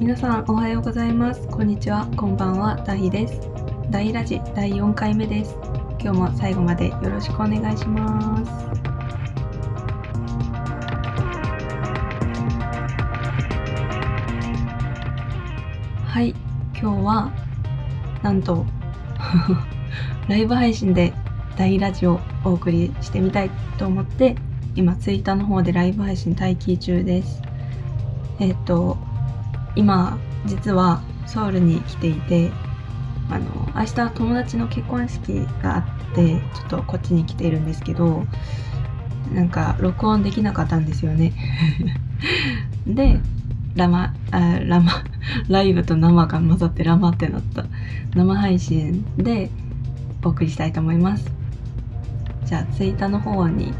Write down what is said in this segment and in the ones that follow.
皆さんおはようございます。こんにちは。こんばんは。ダヒです。ダイラジ第4回目です。今日も最後までよろしくお願いします。はい。今日はなんと ライブ配信で大ラジオをお送りしてみたいと思って今ツイッターの方でライブ配信待機中です。えっ、と今実はソウルに来ていてあの明日友達の結婚式があってちょっとこっちに来ているんですけどなんか録音できなかったんですよね。でラマあラマライブと生が混ざってラマってなった。生配信でお送りしたいと思います。じゃあツイッターの方に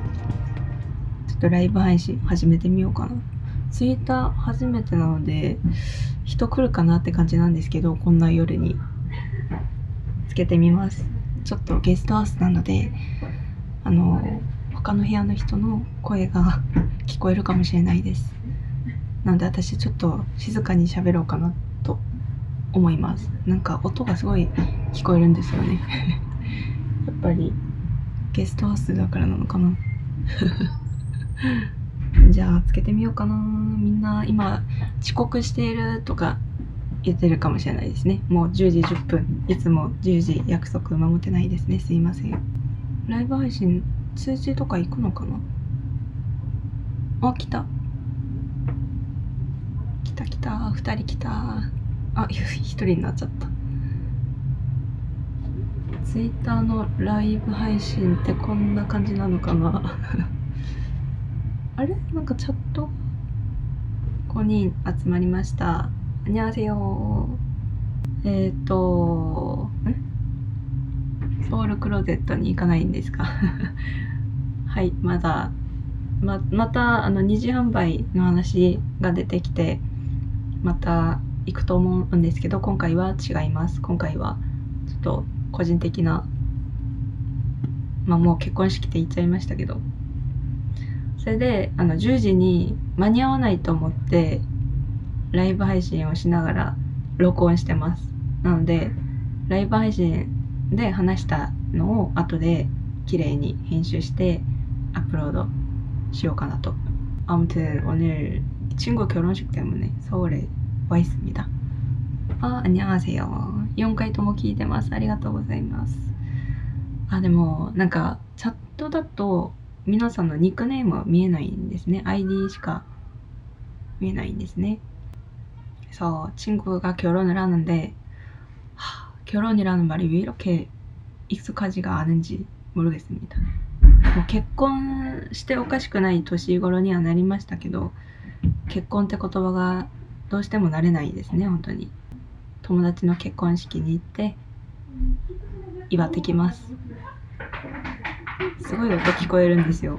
ちょっとライブ配信始めてみようかな。ツイッター初めてなので人来るかなって感じなんですけどこんな夜に。つけてみます。ちょっとゲストハウスなのであの他の部屋の人の声が 聞こえるかもしれないです。なので私ちょっと静かに喋ろうかなと思います。なんか音がすごい聞こえるんですよね。やっぱりゲストハウスだからなのかな。じゃあつけてみようかな。みんな今遅刻しているとか言ってるかもしれないですね。もう10時10分。いつも10時約束守ってないですね。すいません。ライブ配信通知とか行くのかな？あ来た。来た来た。2人来た。あ 1人になっちゃった。ツイッターのライブ配信ってこんな感じなのかな？あれ？なんかチャット？5人集まりました。こんにちはえっ、ー、とソウルクローゼットに行かないんですか？はいまだ。ままたあの二次販売の話が出てきてまた行くと思うんですけど今回は違います。今回はちょっと個人的なまあもう結婚式って言っちゃいましたけど。それであの10時に間に合わないと思ってライブ配信をしながら録音してますなのでライブ配信で話したのを後で綺麗に編集してアップロードしようかなと아무튼오늘친구결혼식때문에서울에와있습니다아안녕하세요4回とも聞いてますありがとうございますあでもなんかチャットだと 皆さんのニックネームは見えないんですね。ID しか見えないんですね。그래서친구가결혼을하는데하결혼이라는말이왜이렇게익숙하지가않은지모르겠습니다もう結婚しておかしくない年頃にはなりましたけど結婚って言葉がどうしても慣れないですね本当に友達の結婚式に行って祝ってきます すごい音聞こえるんですよ。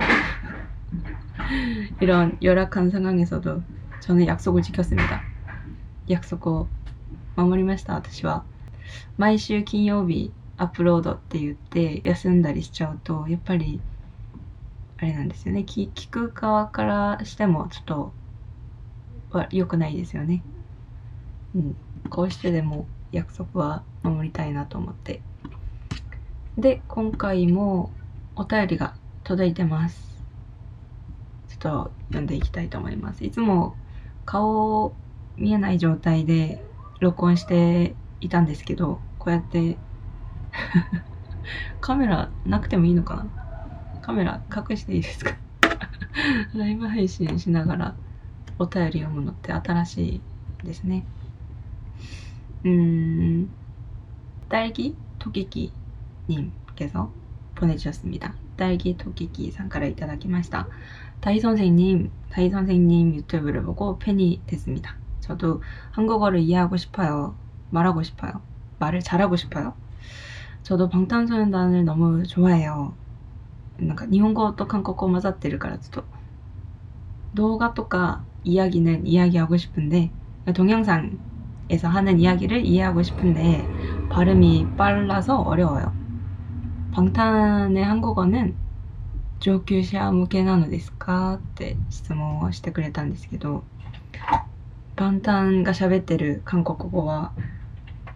이런열악한상황에서도저는약속을지켰습니다約束を守りました私は毎週金曜日アップロードって言って休んだりしちゃうとやっぱりあれなんですよね聞く側からしてもちょっとは良くないですよねうんこうしてでも約束は守りたいなと思ってで今回も お便りが届いてます。ちょっと読んでいきたいと思います。いつも顔見えない状態で録音していたんですけど、こうやって カメラなくてもいいのかな？カメラ隠していいですか？ライブ配信しながらお便り読むのって新しいですね。うーん。打撃突撃人？けど 보내주셨습니다. 딸기 토끼기상 からいただきました. 다희 선생님, 다희 선생님 유튜브를 보고 팬이 됐습니다. 저도 한국어를 이해하고 싶어요. 말하고 싶어요. 말을 잘하고 싶어요. 저도 방탄소년단을 너무 좋아해요. なんか日本語と韓国語混ざってるからちょっと動画とか이야기는 이야기하고 싶은데 동영상에서 하는 이야기를 이해하고 싶은데 발음이 빨라서 어려워요. 방탄의 한국어는 上級者向けなのですかって質問をしてくれたんですけど パンタンが喋ってる韓国語は、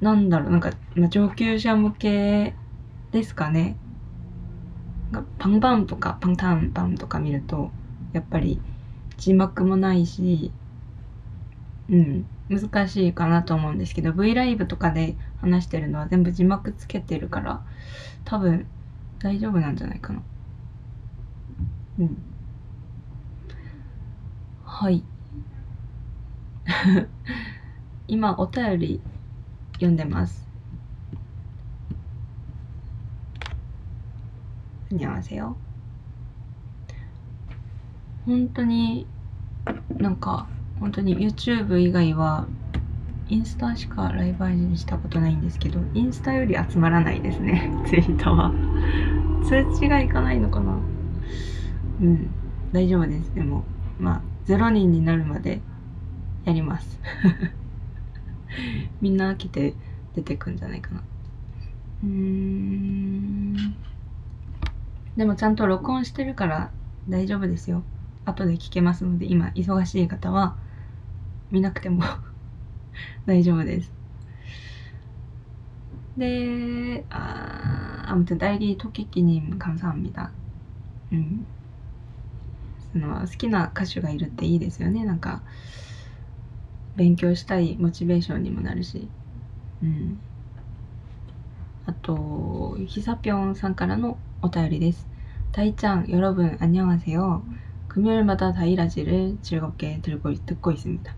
なんだろう、なんか、まあ、上級者向けですかね。パンバンとかパンタンパンとか見ると、やっぱり字幕もないし、うん、 難しいかなと思うんですけど V ライブとかで話してるのは全部字幕つけてるから多分大丈夫なんじゃないかな。うん。はい。今お便り読んでます。に合わせよ本当になんか本当に YouTube 以外はインスタしかライブ配信したことないんですけどインスタより集まらないですね。ツイートは。通知がいかないのかな。うん。大丈夫です。でもまあ0人になるまでやります。みんな来て出てくんじゃないかな。うーん。でもちゃんと録音してるから大丈夫ですよ。後で聞けますので今忙しい方は見なくても大丈夫です네 아, 아무튼 딸기 토끼끼님 감사합니다. 음. その好きな歌手がいるっていいですよねなんか勉強したいモチベーションにもなるしうんあとひさぴょんさんからのお便りですタイちゃん여러분안녕하세요 금요일마다 다이라지를 즐겁게 들고, 듣고 있습니다.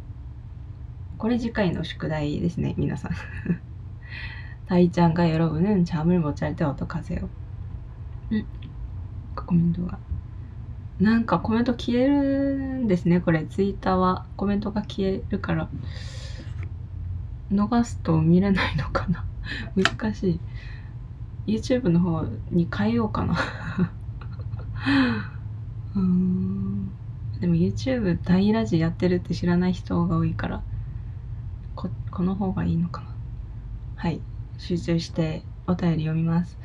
これ次回の宿題ですね皆さん 다이짱과 여러분은 잠을 못 잘 때 어떻게 하세요? 응? 그 코멘트가 なんかコメント消えるんですねこれツイッターはコメントが消えるから逃すと見れないのかな難しい YouTubeの方に変えようかなうんでも YouTube 大ラジやってるって知らない人が多いから ここの方がいいのかなはい集中してお便り読みます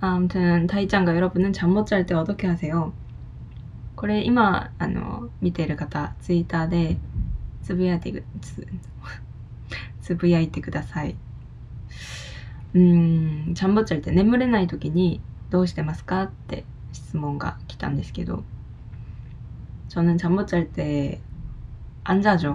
아무튼타이짱과여러분은잠못잘때어떻게하세요これ今あの見てる方ツイッターでつぶやいてくつつぶやいてくださいうん잠못잘 때眠れない時にどうしてますかって質問が来たんですけど 저는 잠 못 잘 때 안 자죠.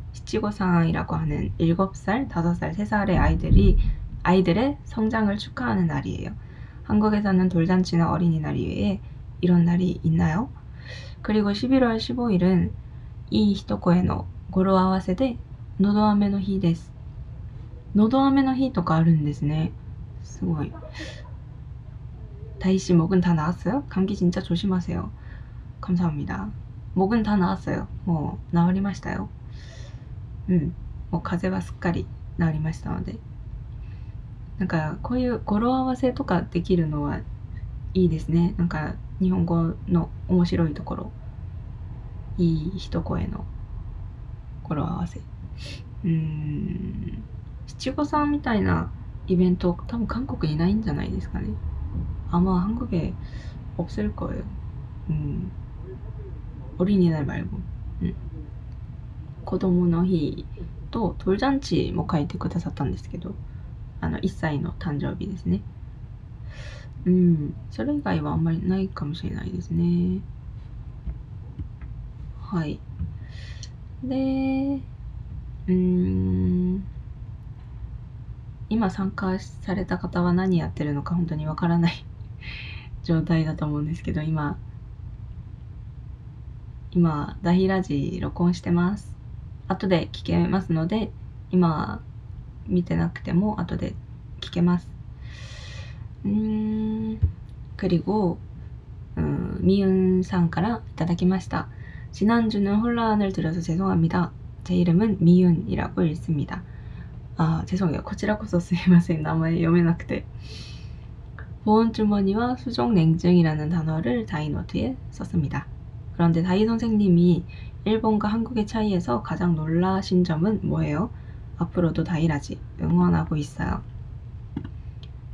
시치고상이라고 하는 7살, 5살, 3살의 아이들이 아이들의 성장을 축하하는 날이에요. 한국에서는 돌잔치나 어린이날 이외에 이런 날이 있나요? 그리고 11월 15일은 이 히토코에노 고로아와세데 노도아메노 히 데스. 노도아메노 히とか あるんですね. すごい. 다이씨 목은 다 나았어요? 감기 진짜 조심하세요. 감사합니다. 목은 다 나았어요. 뭐 나으리まし たよ. 음, 뭐 가제와 すっかり なりましたのでなんかこういう語呂合わせとかできるのはいいですねなんか日本語の面白いところいい人声の語呂合わせうん 七五三みたいなイベント多分韓国にないんじゃないですかね아마 한국에 없을 거예요. 음. 어린이날 말고 응. 子供の日とトルジャンチも書いてくださったんですけど、あの、1歳の誕生日ですね。うん、それ以外はあんまりないかもしれないですね。はい。で、うん、今参加された方は何やってるのか本当にわからない 状態だと思うんですけど、今、今、ダヒラジ録音してます。 後で聞けますので今見てなくても後で聞けます음그리고음미은상가라이다다키마시다지난주는혼란을드려서죄송합니다제이름은미윤이라고읽습니다 아, 죄송해요. こちらこそすいません。名前読めなくて. 보온 주머니와 수족 냉증이라는 단어를 다이노트에 썼습니다. 그런데 다이 선생님이 일본과 한국의 차이에서 가장 놀라신 점은 뭐예요? 앞으로도 다이라지 응원하고 있어요.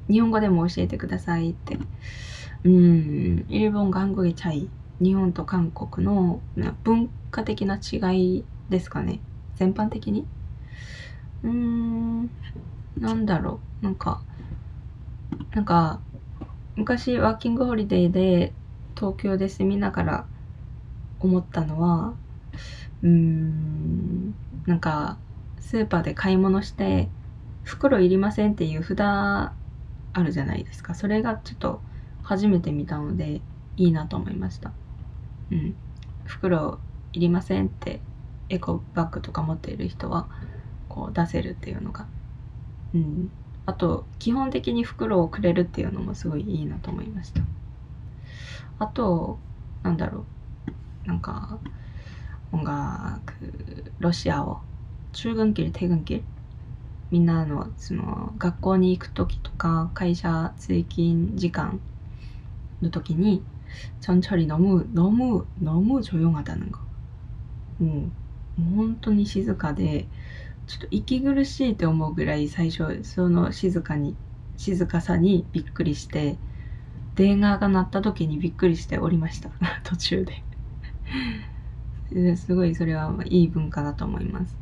일본어で も教えてください 때. 음, 일본과 한국의 차이. 일본 또 한국의 文化的な違いですかね全般的にうーん、なんだろう。なんか、なんか、昔ワーキングホリデーで東京で住みながら 思ったのは、うーん、なんか、スーパーで買い物して、袋いりませんっていう札あるじゃないですか。それがちょっと初めて見たので、いいなと思いました。うん。袋いりませんってエコバッグとか持っている人はこう出せるっていうのが、うん、あと基本的に袋をくれるっていうのもすごいいいなと思いましたあとなんだろうなんか뭔가그ロシアを출근길퇴근길みんなのその学校に行く時とか会社通勤時間の時に전철이너무너무너무조용하다는 거。 もう本当に静かでちょっと息苦しいって思うぐらい最初その静かに静かさにびっくりして電話が鳴った時にびっくりしておりました途中で すごいそれはいい文化だと思います。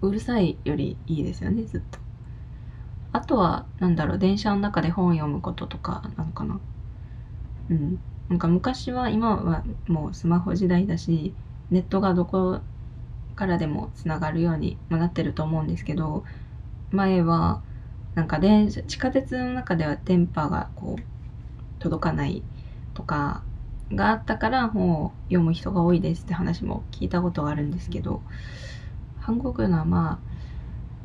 うるさいよりいいですよねずっと。あとはなんだろう電車の中で本読むこととかなのかな。うん。なんか昔は今はもうスマホ時代だしネットがどこからでもつながるようになってると思うんですけど前はなんか電車地下鉄の中では電波がこう届かないとかがあったから本を読む人が多いですって話も聞いたことがあるんですけど韓国のはま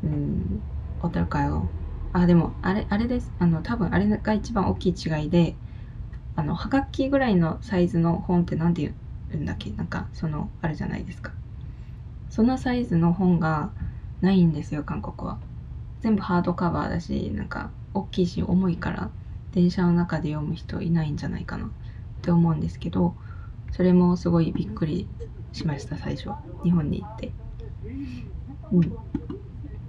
あうんおたるかよ。あでもあれあれです。あの多分あれが一番大きい違いであのはがきぐらいのサイズの本って何て言うんだっけ？なんかそのあるじゃないですか。そのサイズの本がないんですよ韓国は。全部ハードカバーだしなんか大きいし重いから電車の中で読む人いないんじゃないかな。って思うんですけどそれもすごいびっくりしました最初日本に行ってうん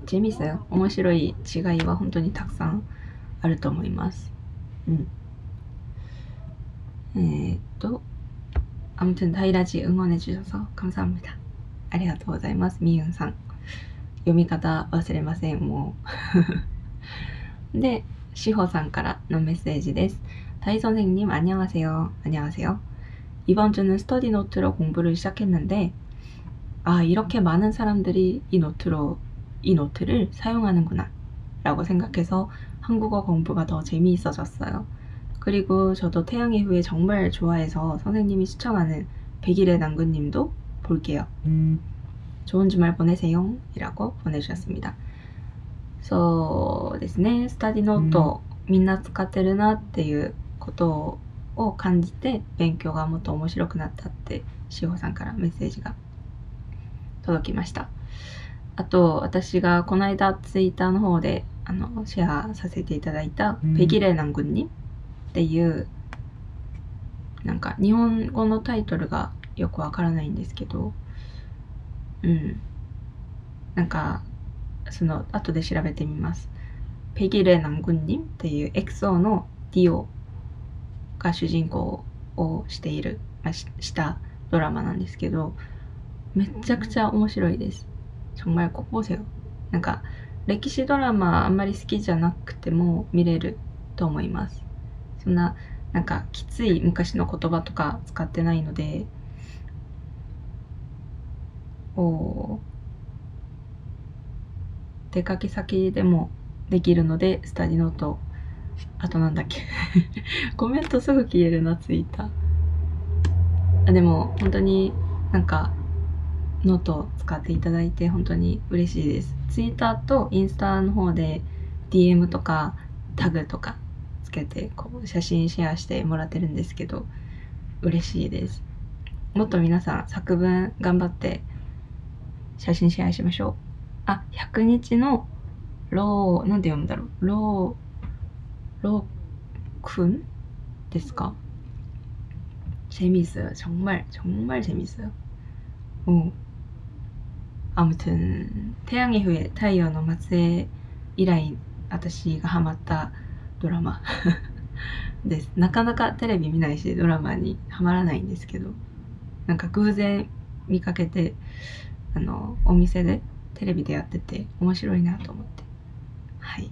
ジェミス面白い違いは本当にたくさんあると思いますうんえー、っと아무튼다이라지응원해주셔서감사합니다ありがとうございます。みゆんさん。読み方忘れません、もう。で、しほさんからのメッセージです。 다이선생님안녕하세요안녕하세요이번주는스터디노트로공부를시작했는데아이렇게많은사람들이이노트로이노트를사용하는구나라고생각해서한국어공부가더재미있어졌어요그리고저도태양의 후에 정말좋아해서선생님이추천하는 백일의 남근님도 볼게요. 음. 좋은 주말 보내세요. 이라고 보내주셨습니다. そうですね。スタディノート、みんな使ってるなっていう ことを感じて勉強がもっと面白くなったって、しほさんからメッセージが届きました。あと、私がこの間ツイッターの方で、あの、シェアさせていただいた、ペギレナン軍人っていう、なんか、日本語のタイトルがよくわからないんですけど、うん。その後で調べてみます。ペギレナン軍人っていう XO のディオが主人公をしている、まあ、ししたドラマなんですけど、めちゃくちゃ面白いです。정말꼭보세요なんか歴史ドラマあんまり好きじゃなくても見れると思います。そんななんかきつい昔の言葉とか使ってないので、お出かけ先でも できるのでスタディノート あとなんだっけ？コメントすぐ消えるなツイッター。あでも本当になんかノート使っていただいて本当に嬉しいです。ツイッターとインスタの方で DM とかタグとかつけてこう写真シェアしてもらってるんですけど嬉しいです。もっと皆さん作文頑張って写真シェアしましょう。あ100日のローなんて読むんだろう？ローローくんですか재밌어요정말정말재밌어요오아무튼 태양의 후예太陽の末裔以来私がハマったドラマですなかなかテレビ見ないしドラマにハマらないんですけどなんか偶然見かけてあのお店でテレビでやってて面白いなと思ってはい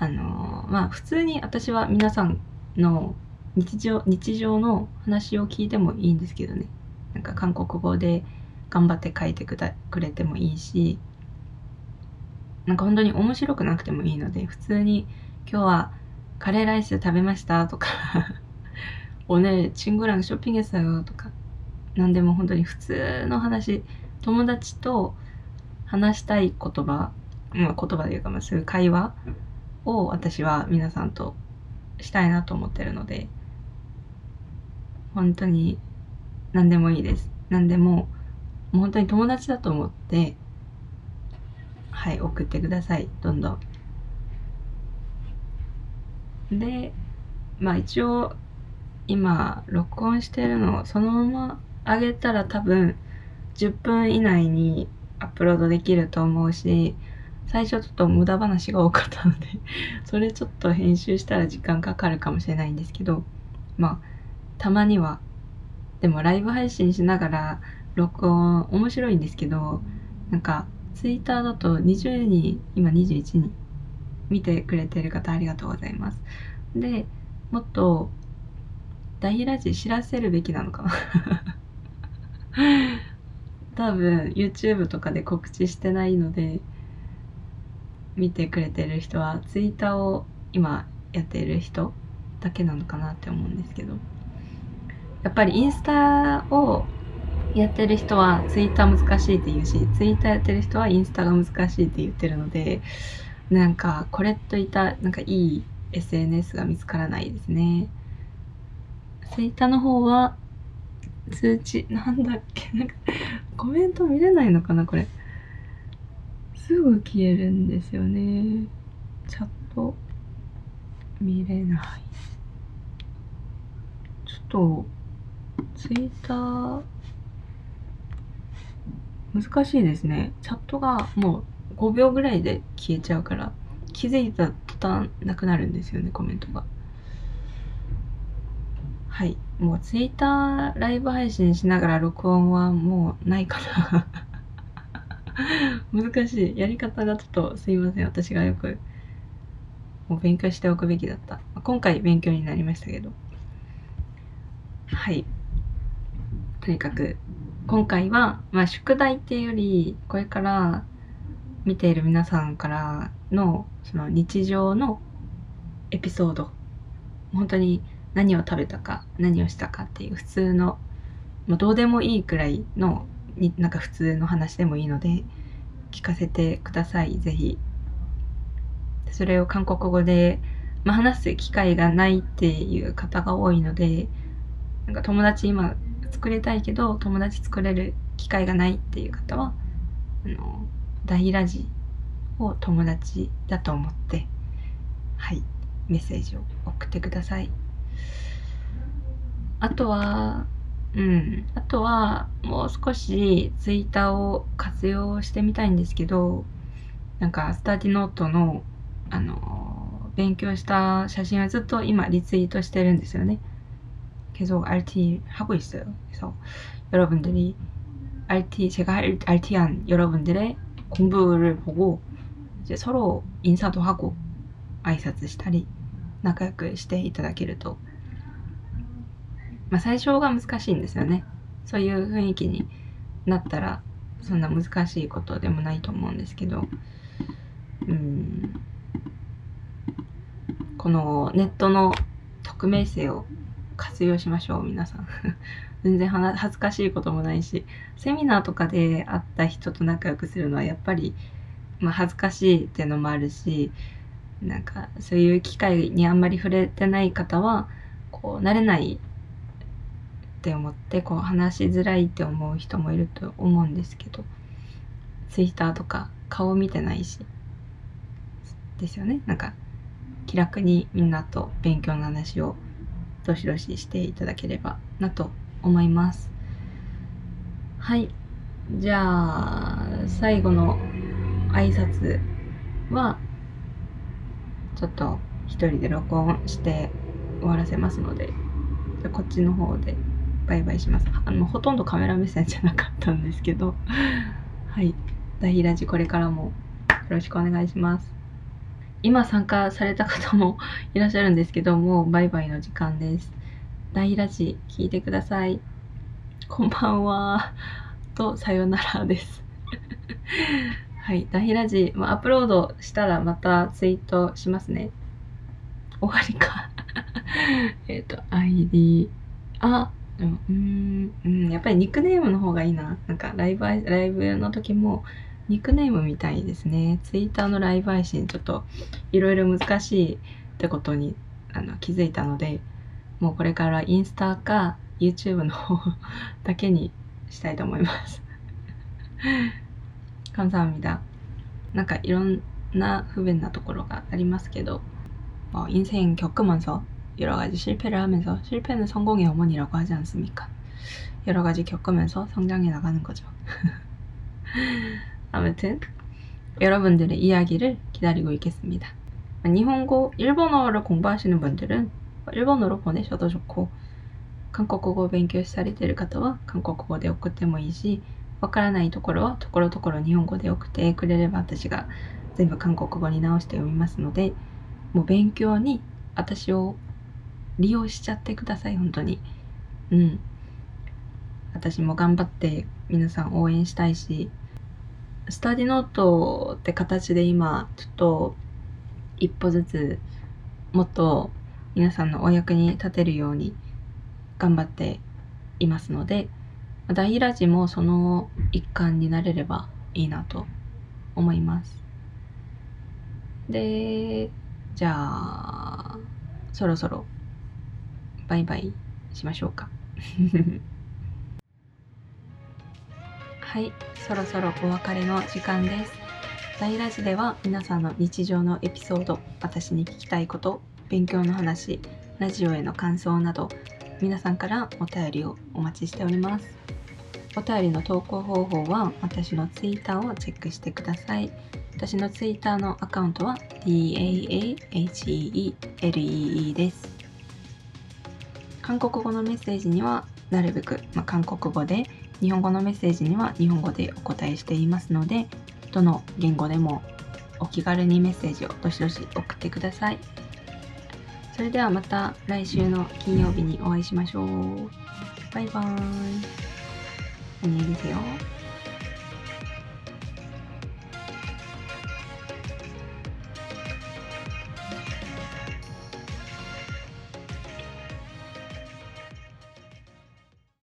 あの、まあ普通に私は皆さんの日常、日常の話を聞いてもいいんですけどね。なんか韓国語で頑張って書いてくだくれてもいいし、なんか本当に面白くなくてもいいので、普通に今日はカレーライス食べましたとかおね、チングランショッピング했어요とか、何でも本当に普通の話、友達と話したい言葉、まあ、言葉というか、まあ、そういう会話 を私は皆さんとしたいなと思ってるので、本当に何でもいいです。何でも、も本当に友達だと思って、はい、送ってください。どんどん。で、まあ一応、今、録音してるのをそのまま上げたら多分、10分以内にアップロードできると思うし、最初ちょっと無駄話が多かったので それちょっと編集したら時間かかるかもしれないんですけど、まあ、たまには、でもライブ配信しながら録音面白いんですけど、なんか、ツイッターだと20人、今21人見てくれてる方ありがとうございます。で、もっと、大ラジ知らせるべきなのかな 多分 YouTube とかで告知してないので見てくれてる人は Twitter を今やっている人だけなのかなって思うんですけどやっぱりインスタをやってる人は Twitter 難しいって言うし Twitter やってる人はインスタが難しいって言ってるのでなんかこれといったなんかいい SNS が見つからないですね。ツイッターの方は通知、なんだっけ、なんかコメント見れないのかな、これ。すぐ消えるんですよね。チャット見れない。ちょっと、ツイッター、難しいですね。チャットがもう5秒ぐらいで消えちゃうから、気づいた途端なくなるんですよね、コメントが。はい。もうツイッターライブ配信しながら録音はもうないかな 難しい。やり方がちょっとすいません。私がよくもう勉強しておくべきだった。今回勉強になりましたけど。はい。とにかく、今回は、まあ宿題っていうより、これから見ている皆さんからの、その日常のエピソード。本当に何を食べたか何をしたかっていう普通のもうどうでもいいくらいのになんか普通の話でもいいので聞かせてくださいぜひそれを韓国語で、まあ、話す機会がないっていう方が多いのでなんか友達今作りたいけど友達作れる機会がないっていう方はあの大ラジを友達だと思ってはいメッセージを送ってください。あとは、うん。あとは、もう少しツイッターを活用してみたいんですけど、なんか、スタディノートの、あの、 勉強した写真はずっと今リツイートしてるんですよね。계속 RT 하고 있어요. 그래서 여러분들이 RT 제가 RT한 여러분들의 공부를 보고 이제 서로 인사도 하고挨拶 したり 仲良くしていただけると まあ最初が難しいんですよね。そういう雰囲気になったらそんな難しいことでもないと思うんですけど。うん。このネットの匿名性を活用しましょう皆さん。全然恥ずかしいこともないし。セミナーとかで会った人と仲良くするのはやっぱり、まあ、恥ずかしいっていうのもあるしなんかそういう機会にあんまり触れてない方はこう慣れないって思ってこう話しづらいって思う人もいると思うんですけどツイッターとか顔見てないしですよね。なんか気楽にみんなと勉強の話をどしどししていただければなと思います。はい。じゃあ最後の挨拶はちょっと一人で録音して終わらせますのでこっちの方で。バイバイします。あのほとんどカメラ目線じゃなかったんですけど。はい。大ラジこれからもよろしくお願いします。今参加された方も いらっしゃるんですけどもうバイバイの時間です。大ラジ聞いてください。こんばんは。とさよならです。はい。大ラジ、まあ、アップロードしたらまたツイートしますね。終わりか。えっと ID あうんうんやっぱりニックネームの方がいいななんかライブライブの時もニックネームみたいですね。ツイッターのライブ配信ちょっといろいろ難しいってことにあの気づいたので、もうこれからインスタか YouTube の方だけにしたいと思います。감사합니다なんかいろんな不便なところがありますけど、어인생겪으면서 여러가지실패를하면서실패는성공의어머니라고하지않습니까여러가지겪으면서성장해나가는거죠 아무튼 여러분들의 이야기를 기다리고 있겠습니다. 일본고, 일본어를 공부하시는 분들은 일본어로 보내셔도 좋고 한국어 勉強したいてる方は韓国語で送ってもいいしわからないところはところどころ日本語で送ってくれれば私が全部韓国語に直して読みますのでもう勉強に私を 利用しちゃってください本当に。うん。私も頑張って皆さん応援したいしスタディノートって形で今ちょっと一歩ずつもっと皆さんのお役に立てるように頑張っていますので大ラジもその一環になれればいいなと思います。でじゃあそろそろバイバイしましょうか。はいそろそろお別れの時間です。大ラジでは皆さんの日常のエピソード私に聞きたいこと勉強の話ラジオへの感想など皆さんからお便りをお待ちしております。お便りの投稿方法は私のツイッターをチェックしてください。私のツイッターのアカウントは DAAHEELEE です。韓国語のメッセージにはなるべく、まあ、韓国語で日本語のメッセージには日本語でお答えしていますのでどの言語でもお気軽にメッセージをどしどし送ってくださいそれではまた来週の金曜日にお会いしましょうバイバーイ안녕히계세요